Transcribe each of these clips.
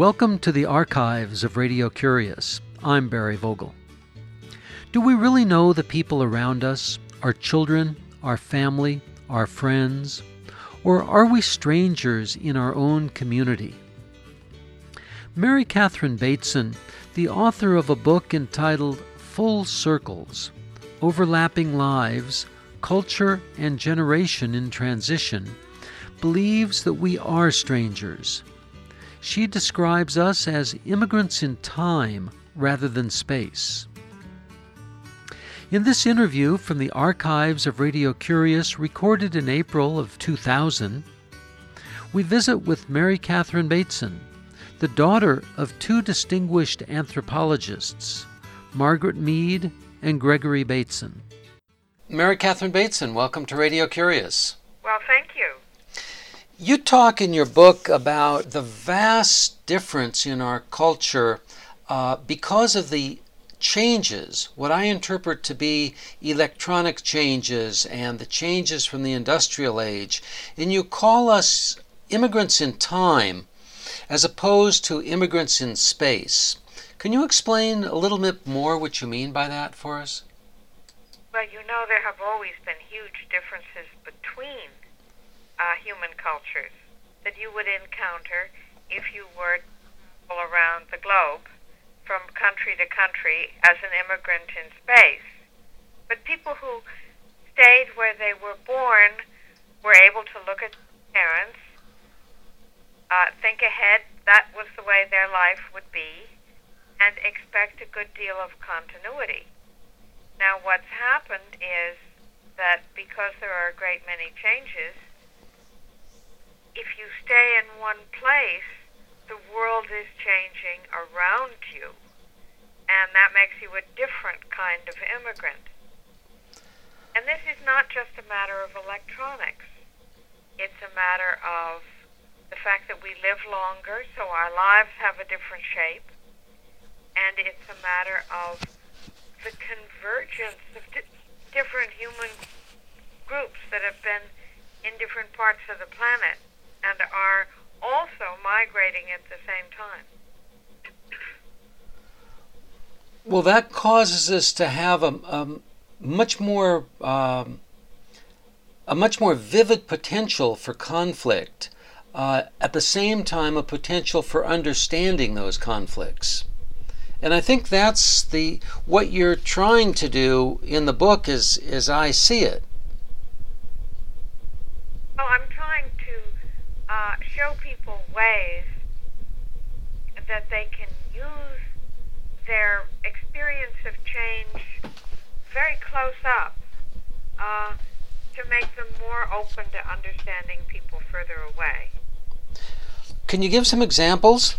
Welcome to the archives of Radio Curious. I'm Barry Vogel. Do we really know the people around us, our children, our family, our friends, or are we strangers in our own community? Mary Catherine Bateson, the author of a book entitled Full Circles Overlapping Lives, Culture, and Generation in Transition, believes that we are strangers she describes us as immigrants in time rather than space. In this interview from the archives of Radio Curious, recorded in April of 2000, we visit with Mary Catherine Bateson, the daughter of two distinguished anthropologists, Margaret Mead and Gregory Bateson. Mary Catherine Bateson, welcome to Radio Curious. Well, thank you. Talk in your book about the vast difference in our culture uh, because of the changes, what I interpret to be electronic changes and the changes from the industrial age. And you call us immigrants in time as opposed to immigrants in space. Can you explain a little bit more what you mean by that for us? Well, you know, there have always been huge differences between uh, human cultures that you would encounter if you were all around the globe from country to country as an immigrant in space. But people who stayed where they were born were able to look at parents, uh, think ahead, that was the way their life would be, and expect a good deal of continuity. Now, what's happened is that because there are a great many changes, if you stay in one place, the world is changing around you, and that makes you a different kind of immigrant. And this is not just a matter of electronics. It's a matter of the fact that we live longer, so our lives have a different shape. And it's a matter of the convergence of di- different human groups that have been in different parts of the planet and are also migrating at the same time. Well, that causes us to have a, a much more um, a much more vivid potential for conflict. Uh, at the same time, a potential for understanding those conflicts. And I think that's the what you're trying to do in the book, as as I see it. Oh, I'm uh, show people ways that they can use their experience of change very close up uh, to make them more open to understanding people further away. Can you give some examples?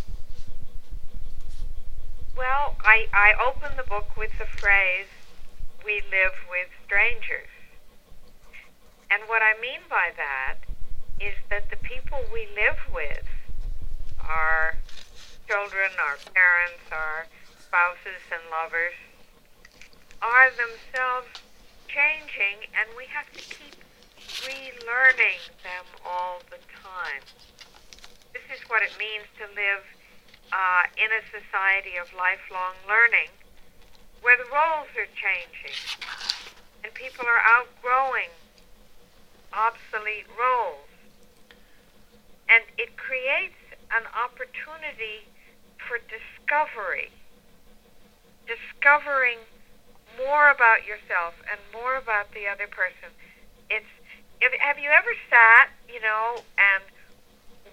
Well, I, I open the book with the phrase, we live with strangers. And what I mean by that is that the people we live with, our children, our parents, our spouses and lovers, are themselves changing, and we have to keep relearning them all the time. This is what it means to live uh, in a society of lifelong learning where the roles are changing and people are outgrowing obsolete roles. And it creates an opportunity for discovery, discovering more about yourself and more about the other person. It's if, have you ever sat, you know, and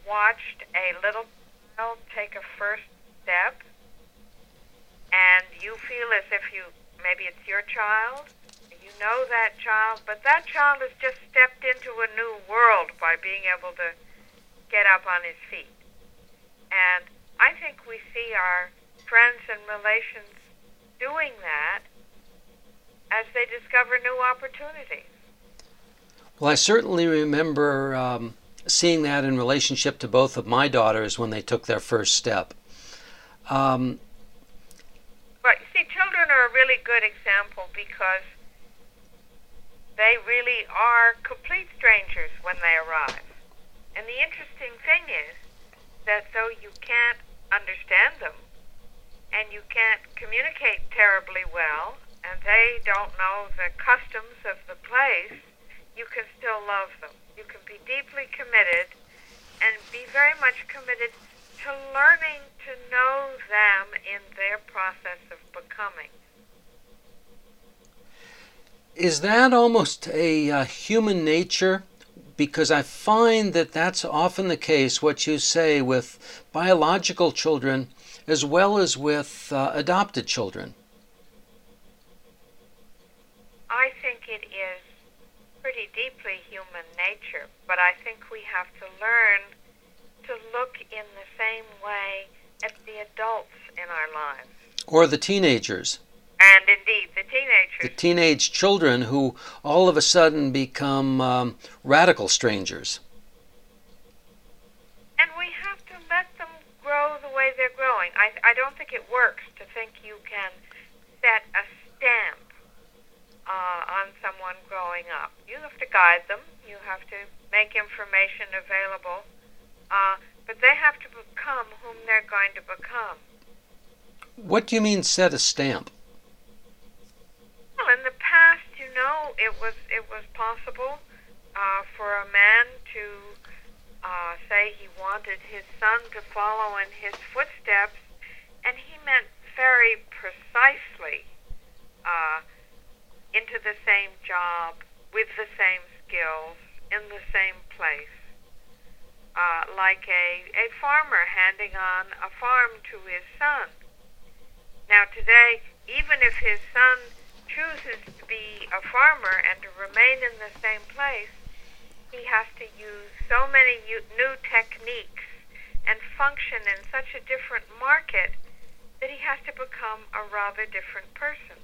watched a little child take a first step, and you feel as if you maybe it's your child, you know that child, but that child has just stepped into a new world by being able to get up on his feet. And I think we see our friends and relations doing that as they discover new opportunities. Well, I certainly remember um, seeing that in relationship to both of my daughters when they took their first step. Um, but you see, children are a really good example because they really are complete strangers when they arrive. And the interesting thing is that though you can't understand them and you can't communicate terribly well and they don't know the customs of the place, you can still love them. You can be deeply committed and be very much committed to learning to know them in their process of becoming. Is that almost a uh, human nature? Because I find that that's often the case, what you say, with biological children as well as with uh, adopted children. I think it is pretty deeply human nature, but I think we have to learn to look in the same way at the adults in our lives. Or the teenagers. And indeed, the teenagers. The teenage children who all of a sudden become um, radical strangers. And we have to let them grow the way they're growing. I, I don't think it works to think you can set a stamp uh, on someone growing up. You have to guide them, you have to make information available, uh, but they have to become whom they're going to become. What do you mean set a stamp? Well, in the past, you know, it was it was possible uh, for a man to uh, say he wanted his son to follow in his footsteps, and he meant very precisely uh, into the same job with the same skills in the same place. Uh, like a, a farmer handing on a farm to his son. Now, today, even if his son chooses to be a farmer and to remain in the same place, he has to use so many new techniques and function in such a different market that he has to become a rather different person.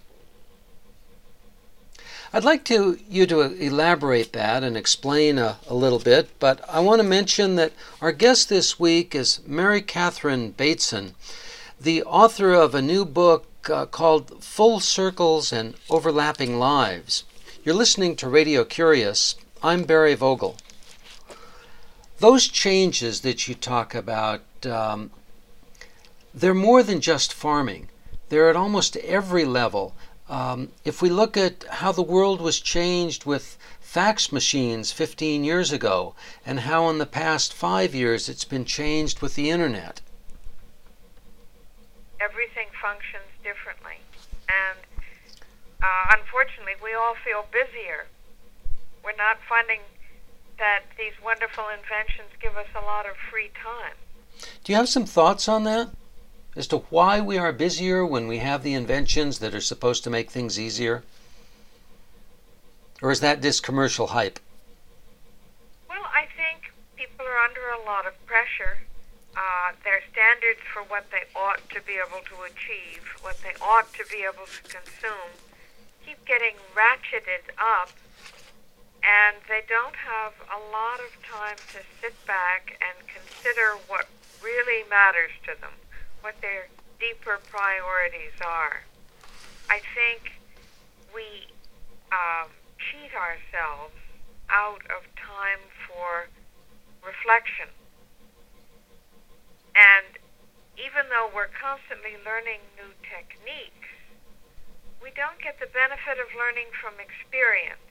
I'd like to you to elaborate that and explain a, a, little bit, but I want to mention that our guest this week is Mary Catherine Bateson, the author of a new book uh, called Full Circles and Overlapping Lives. You're listening to Radio Curious. I'm Barry Vogel. Those changes that you talk about, um, they're more than just farming. They're at almost every level. Um, if we look at how the world was changed with fax machines 15 years ago, and how in the past five years it's been changed with the internet. Everything functions differently. And uh, unfortunately, we all feel busier. We're not finding that these wonderful inventions give us a lot of free time. Do you have some thoughts on that? As to why we are busier when we have the inventions that are supposed to make things easier? Or is that just commercial hype? Well, I think people are under a lot of pressure uh, their standards for what they ought to be able to achieve, what they ought to be able to consume, keep getting ratcheted up, and they don't have a lot of time to sit back and consider what really matters to them, what their deeper priorities are. I think we um, cheat ourselves out of time for reflection and even though we're constantly learning new techniques, we don't get the benefit of learning from experience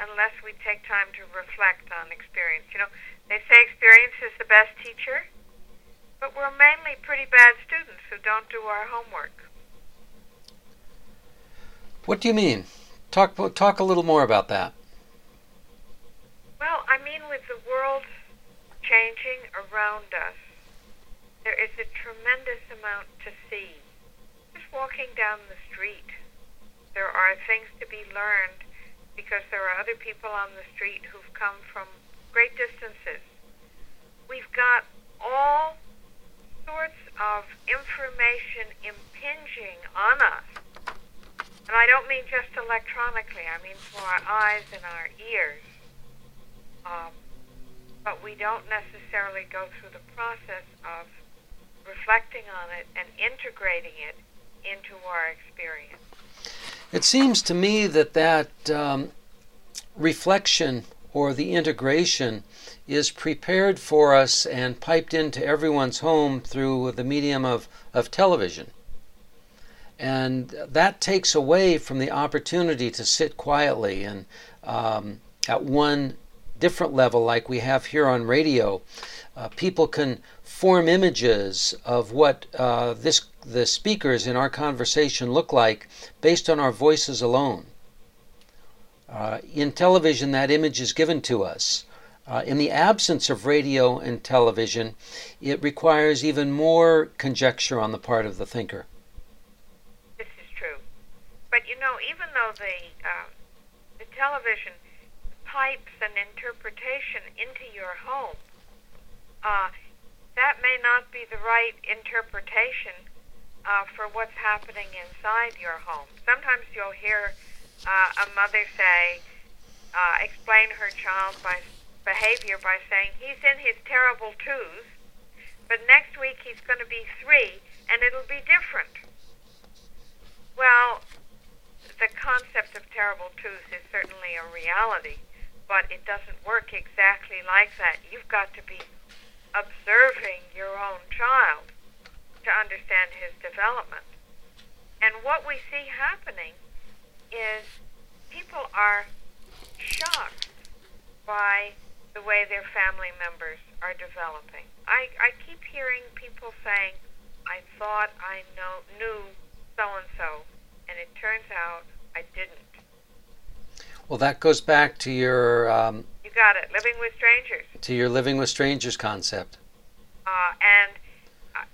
unless we take time to reflect on experience. You know, they say experience is the best teacher, but we're mainly pretty bad students who don't do our homework. What do you mean? Talk talk a little more about that. Well, I mean with the world changing around us, there is a tremendous amount to see. Just walking down the street, there are things to be learned because there are other people on the street who've come from great distances. We've got all sorts of information impinging on us. And I don't mean just electronically, I mean through our eyes and our ears. Um, but we don't necessarily go through the process of reflecting on it and integrating it into our experience. It seems to me that that um, reflection or the integration is prepared for us and piped into everyone's home through the medium of, of television. And that takes away from the opportunity to sit quietly and um, at one different level, like we have here on radio. Uh, people can form images of what uh, this the speakers in our conversation look like based on our voices alone. Uh, in television, that image is given to us. Uh, in the absence of radio and television, it requires even more conjecture on the part of the thinker. This is true. But you know, even though the, uh, the television pipes an interpretation into your home, uh, that may not be the right interpretation uh, for what's happening inside your home. Sometimes you'll hear uh, a mother say, uh, explain her child by behavior by saying he's in his terrible twos, but next week he's going to be three and it'll be different. Well, the concept of terrible twos is certainly a reality, but it doesn't work exactly like that. You've got to be observing your own child to understand his development. And what we see happening is people are shocked by the way their family members are developing. I, I keep hearing people saying, I thought I know, knew so and so, and it turns out I didn't. Well, that goes back to your. Um, got it, living with strangers. To your living with strangers concept. Uh, and uh,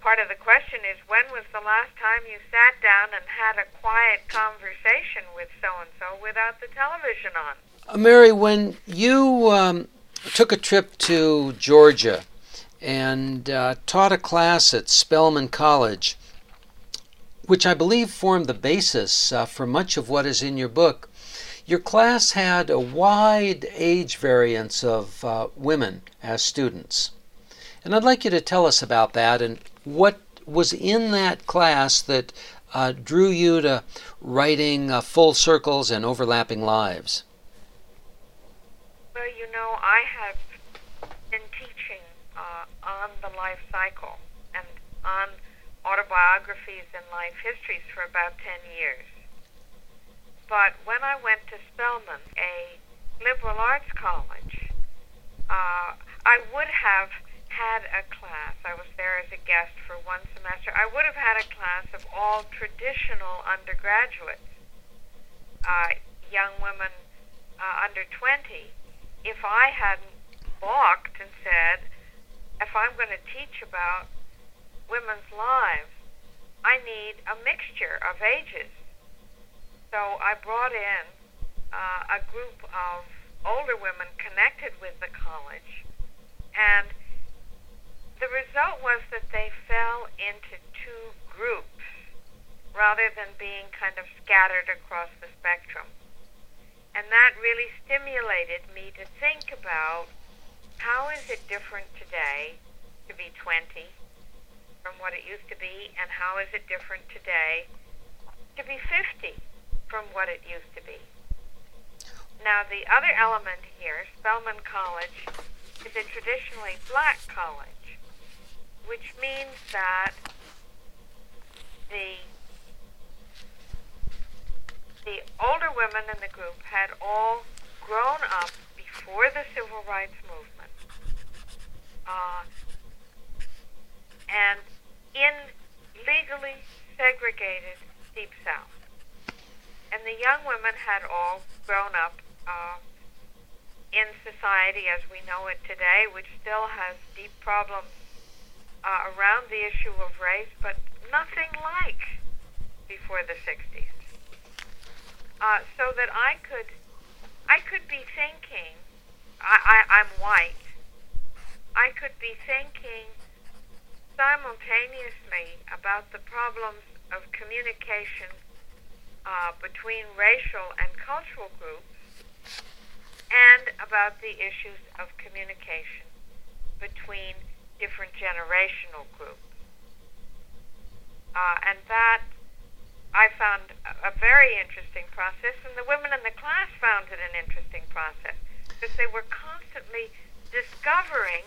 part of the question is when was the last time you sat down and had a quiet conversation with so and so without the television on? Uh, Mary, when you um, took a trip to Georgia and uh, taught a class at Spelman College, which I believe formed the basis uh, for much of what is in your book, your class had a wide age variance of uh, women as students. And I'd like you to tell us about that and what was in that class that uh, drew you to writing uh, full circles and overlapping lives. Well, you know, I have been teaching uh, on the life cycle and on autobiographies and life histories for about 10 years. But when I went Spelman, a liberal arts college, uh, I would have had a class. I was there as a guest for one semester. I would have had a class of all traditional undergraduates, uh, young women uh, under 20 if I hadn't balked and said, if I'm going to teach about women's lives, I need a mixture of ages. So I brought in uh, a group of older women connected with the college, and the result was that they fell into two groups rather than being kind of scattered across the spectrum. And that really stimulated me to think about how is it different today to be 20 from what it used to be, and how is it different today to be 50 from what it used to be. Now, the other element here, Spelman College, is a traditionally black college, which means that the the older women in the group had all grown up before the civil rights movement uh, and in legally segregated Deep South. And the young women had all grown up uh, in society as we know it today, which still has deep problems uh, around the issue of race, but nothing like before the 60s uh, so that I could, I could be thinking, I, I, I'm white, I could be thinking simultaneously about the problems of communication uh, between racial and cultural groups and about the issues of communication between different generational groups. Uh, and that I found a very interesting process, and the women in the class found it an interesting process. because they were constantly discovering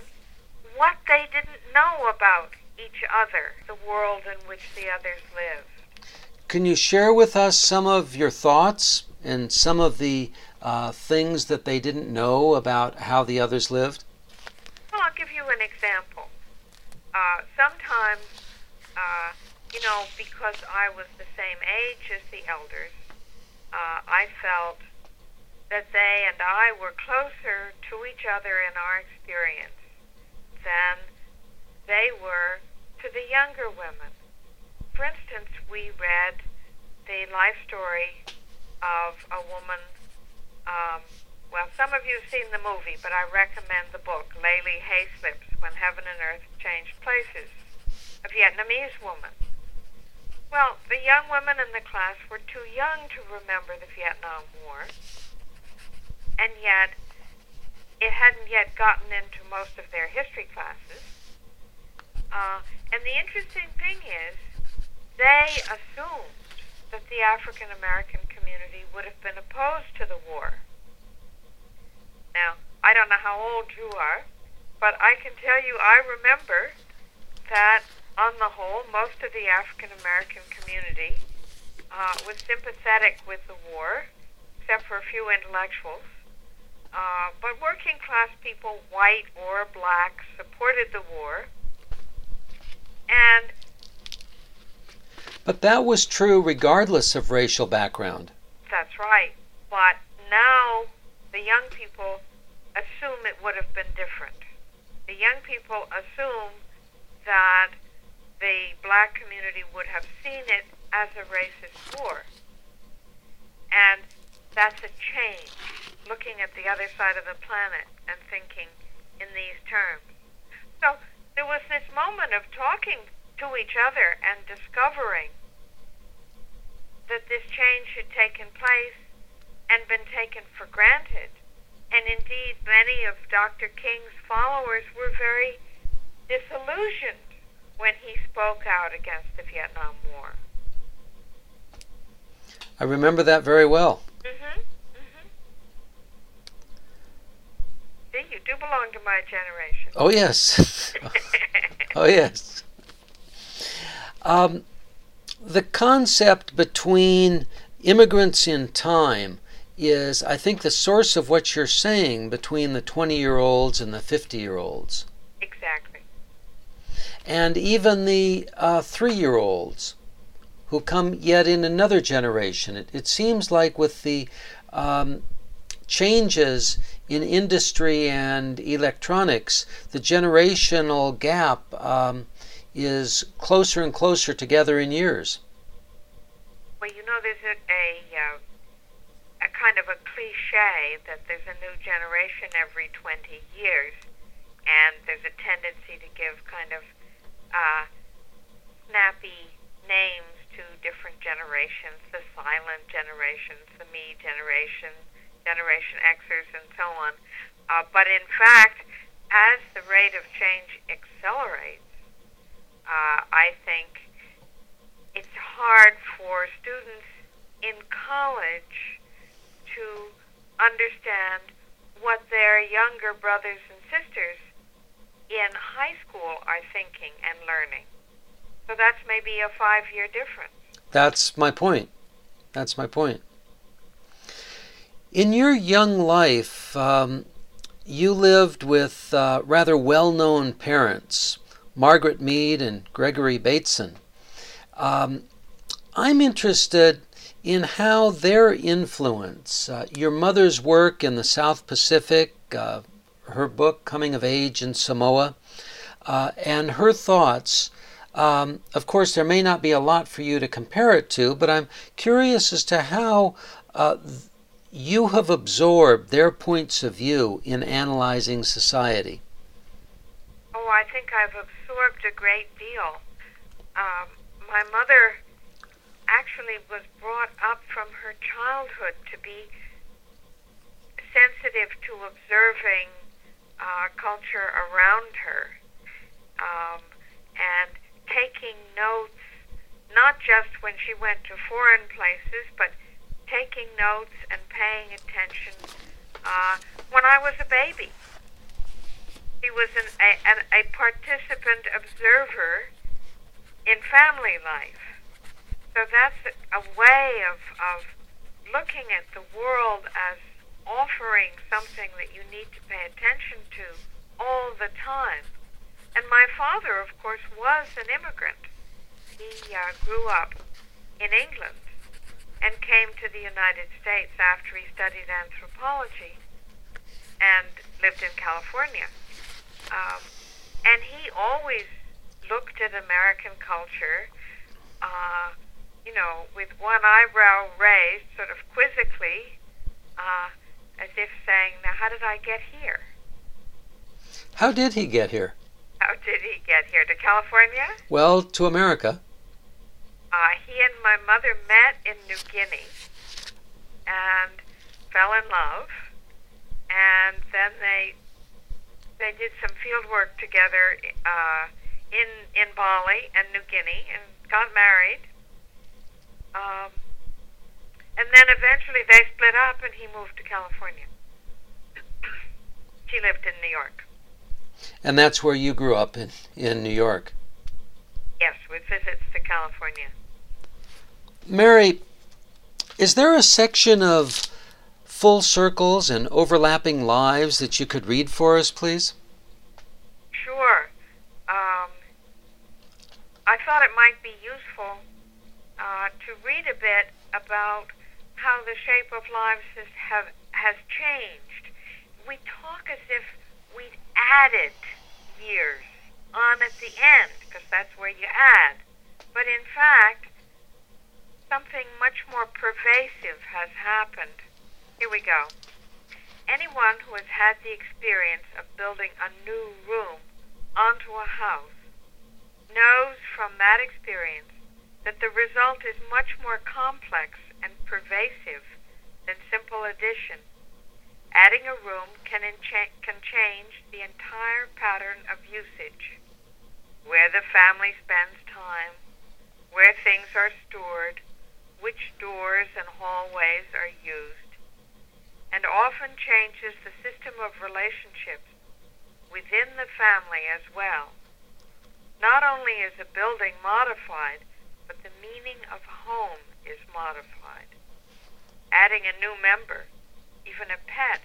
what they didn't know about each other, the world in which the others live. Can you share with us some of your thoughts and some of the uh, things that they didn't know about how the others lived? Well, I'll give you an example. Uh, sometimes, uh, you know, because I was the same age as the elders, uh, I felt that they and I were closer to each other in our experience than they were to the younger women. For instance, we read the life story of a woman. Um, well, some of you have seen the movie, but I recommend the book, Le Ly Hayslip's, When Heaven and Earth Changed Places, a Vietnamese woman. Well, the young women in the class were too young to remember the Vietnam War, and yet it hadn't yet gotten into most of their history classes. Uh, and the interesting thing is, they assumed that the African American community would have been opposed to the war. Now, I don't know how old you are, but I can tell you I remember that on the whole, most of the African American community uh, was sympathetic with the war, except for a few intellectuals. Uh, but working class people, white or black, supported the war. And But that was true regardless of racial background. That's right. But now the young people assume it would have been different. The young people assume that the black community would have seen it as a racist war. And that's a change, looking at the other side of the planet and thinking in these terms. So there was this moment of talking to each other and discovering that this change had taken place and been taken for granted. And indeed, many of Dr. King's followers were very disillusioned when he spoke out against the Vietnam War. I remember that very well. Mm-hmm. Mm-hmm. See, you do belong to my generation. Oh, yes. oh, yes. Um, the concept between immigrants in time is, I think, the source of what you're saying between the 20 year olds and the 50 year olds. exactly. And even the uh, three year olds who come yet in another generation. It, it seems like with the um, changes in industry and electronics, the generational gap um, is closer and closer together in years. Well, you know, there's a, a, uh, a kind of a cliche that there's a new generation every 20 years, and there's a tendency to give kind of uh, snappy names to different generations the silent generations, the me generation, Generation Xers, and so on. Uh, but in fact, as the rate of change accelerates, uh, I think it's hard for students in college to understand what their younger brothers and sisters in high school are thinking and learning. So that's maybe a five year difference. That's my point. That's my point. In your young life, um, you lived with uh, rather well known parents, Margaret Mead and Gregory Bateson. Um, I'm interested in how their influence, uh, your mother's work in the South Pacific, uh, her book Coming of Age in Samoa, uh, and her thoughts. Um, of course, there may not be a lot for you to compare it to, but I'm curious as to how uh, you have absorbed their points of view in analyzing society. Oh, I think I've absorbed a great deal. Um, my mother actually was brought up from her childhood to be sensitive to observing uh, culture around her um, and taking notes, not just when she went to foreign places, but taking notes and paying attention uh, when I was a baby. He was an, a, an, a participant observer in family life. So that's a, way of, of looking at the world as offering something that you need to pay attention to all the time. And my father, of course, was an immigrant. He uh, grew up in England and came to the United States after he studied anthropology and lived in California. Um, and he always looked at American culture, uh, you know, with one eyebrow raised, sort of quizzically, uh, as if saying, Now, how did I get here? How did he get here? How did he get here? To California? Well, to America. Uh, he and my mother met in New Guinea and fell in love, and then they they did some field work together uh, in in Bali and New Guinea and got married. Um, and then eventually they split up, and he moved to California. she lived in New York. And that's where you grew up in, in New York. Yes, with visits to California. Mary, is there a section of full circles and overlapping lives that you could read for us, please? Sure. Um, I thought it might be useful uh, to read a bit about how the shape of lives has, have, has changed. We talk as if we'd added years on at the end, because that's where you add. But in fact, something much more pervasive has happened. Here we go. Anyone who has had the experience of building a new room onto a house knows from that experience that the result is much more complex and pervasive than simple addition. Adding a room can, encha- can change the entire pattern of usage. Where the family spends time, where things are stored, which doors and hallways are used, and often changes the system of relationships within the family as well. Not only is a building modified, but the meaning of home is modified. Adding a new member, even a pet,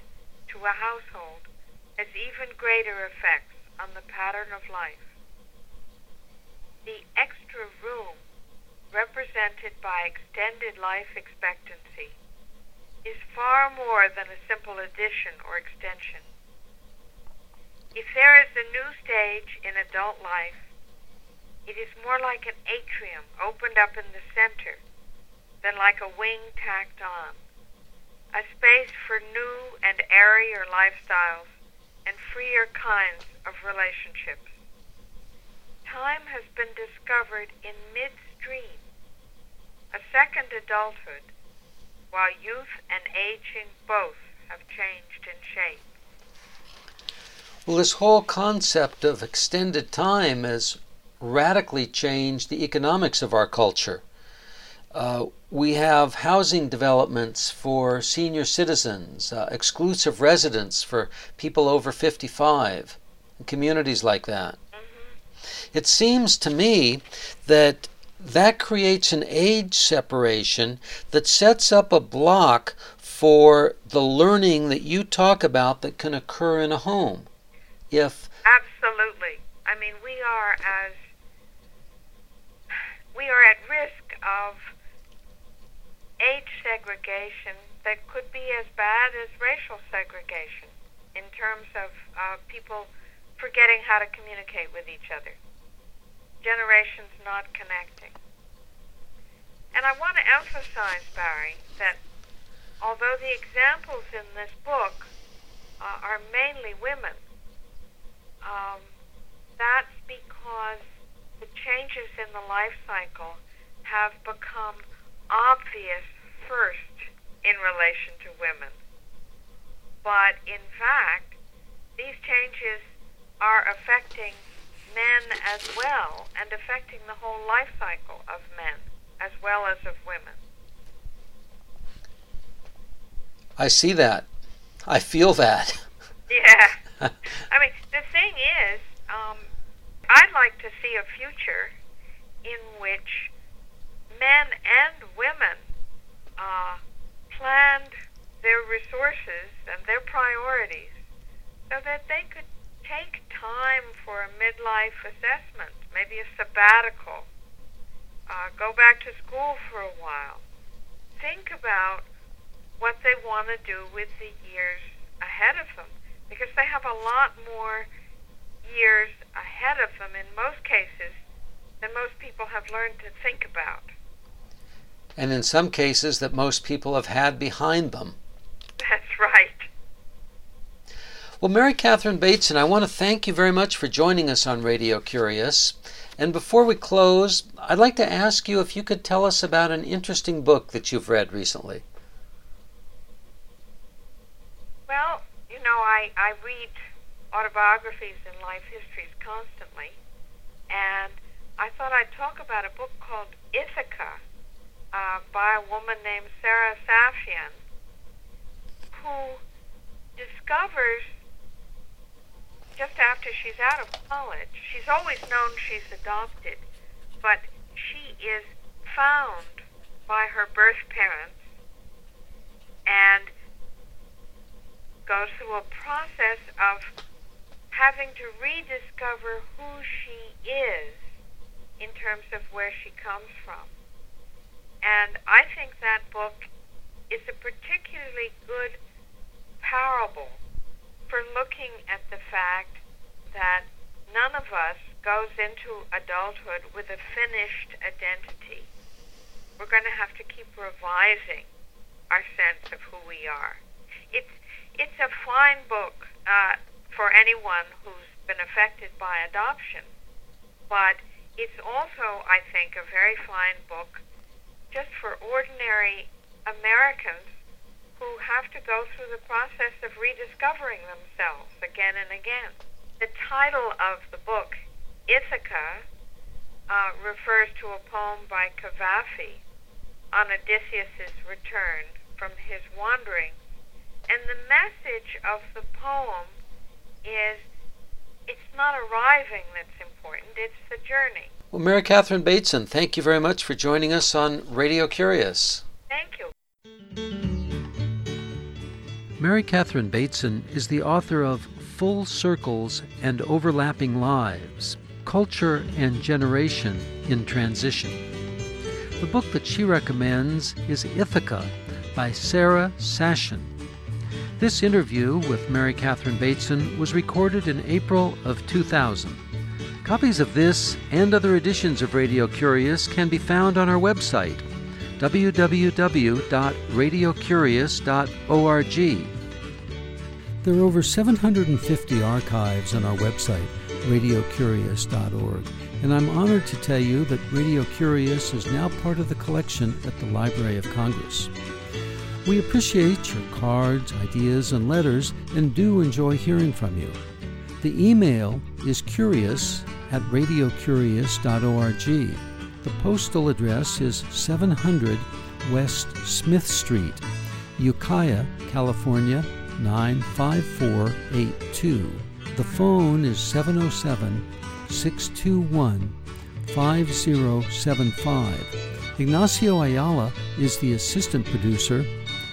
to a household has even greater effects on the pattern of life. The extra room represented by extended life expectancy, is far more than a simple addition or extension. If there is a new stage in adult life, it is more like an atrium opened up in the center than like a wing tacked on, a space for new and airier lifestyles and freer kinds of relationships. Time has been discovered in midstream a second adulthood, while youth and aging both have changed in shape. Well, this whole concept of extended time has radically changed the economics of our culture. Uh, we have housing developments for senior citizens, uh, exclusive residence for people over 55, communities like that. Mm-hmm. It seems to me that that creates an age separation that sets up a block for the learning that you talk about that can occur in a home. If absolutely, I mean, we are as we are at risk of age segregation that could be as bad as racial segregation in terms of uh, people forgetting how to communicate with each other generations not connecting. And I want to emphasize, Barry, that although the examples in this book uh, are mainly women, um, that's because the changes in the life cycle have become obvious first in relation to women. But in fact, these changes are affecting men as well and affecting the whole life cycle of men as well as of women. I see that. I feel that. Yeah. I mean, the thing is, um, I'd like to see a future in which men and women uh, planned their resources and their priorities so that they could take time for a midlife assessment, maybe a sabbatical, uh, go back to school for a while, think about what they want to do with the years ahead of them because they have a lot more years ahead of them in most cases than most people have learned to think about. And in some cases, that most people have had behind them. That's right. Well, Mary Catherine Bateson, I want to thank you very much for joining us on Radio Curious. And before we close, I'd like to ask you if you could tell us about an interesting book that you've read recently. Well, you know, I, I read autobiographies and life histories constantly, and I thought I'd talk about a book called Ithaka uh, by a woman named Sarah Saffian, who discovers just after she's out of college. She's always known she's adopted, but she is found by her birth parents and goes through a process of having to rediscover who she is in terms of where she comes from. And I think that book is a particularly good parable for looking at the fact that none of us goes into adulthood with a finished identity. We're going to have to keep revising our sense of who we are. It's it's a fine book uh, for anyone who's been affected by adoption, but it's also, I think, a very fine book just for ordinary Americans who have to go through the process of rediscovering themselves again and again. The title of the book, Ithaka, uh, refers to a poem by Cavafy on Odysseus' return from his wandering. And the message of the poem is it's not arriving that's important, it's the journey. Well, Mary Catherine Bateson, thank you very much for joining us on Radio Curious. Thank you. Mary Catherine Bateson is the author of Full Circles and Overlapping Lives Culture and Generation in Transition. The book that she recommends is Ithaka by Sarah Sashen. This interview with Mary Catherine Bateson was recorded in April of 2000. Copies of this and other editions of Radio Curious can be found on our website, www.radiocurious.org. There are over 750 archives on our website, radiocurious.org, and I'm honored to tell you that Radio Curious is now part of the collection at the Library of Congress. We appreciate your cards, ideas, and letters and do enjoy hearing from you. The email is curious at radiocurious.org. The postal address is 700 West Smith Street, Ukiah, California 95482. The phone is 707 621 5075. Ignacio Ayala is the assistant producer.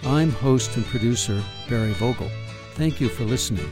I'm host and producer Barry Vogel. Thank you for listening.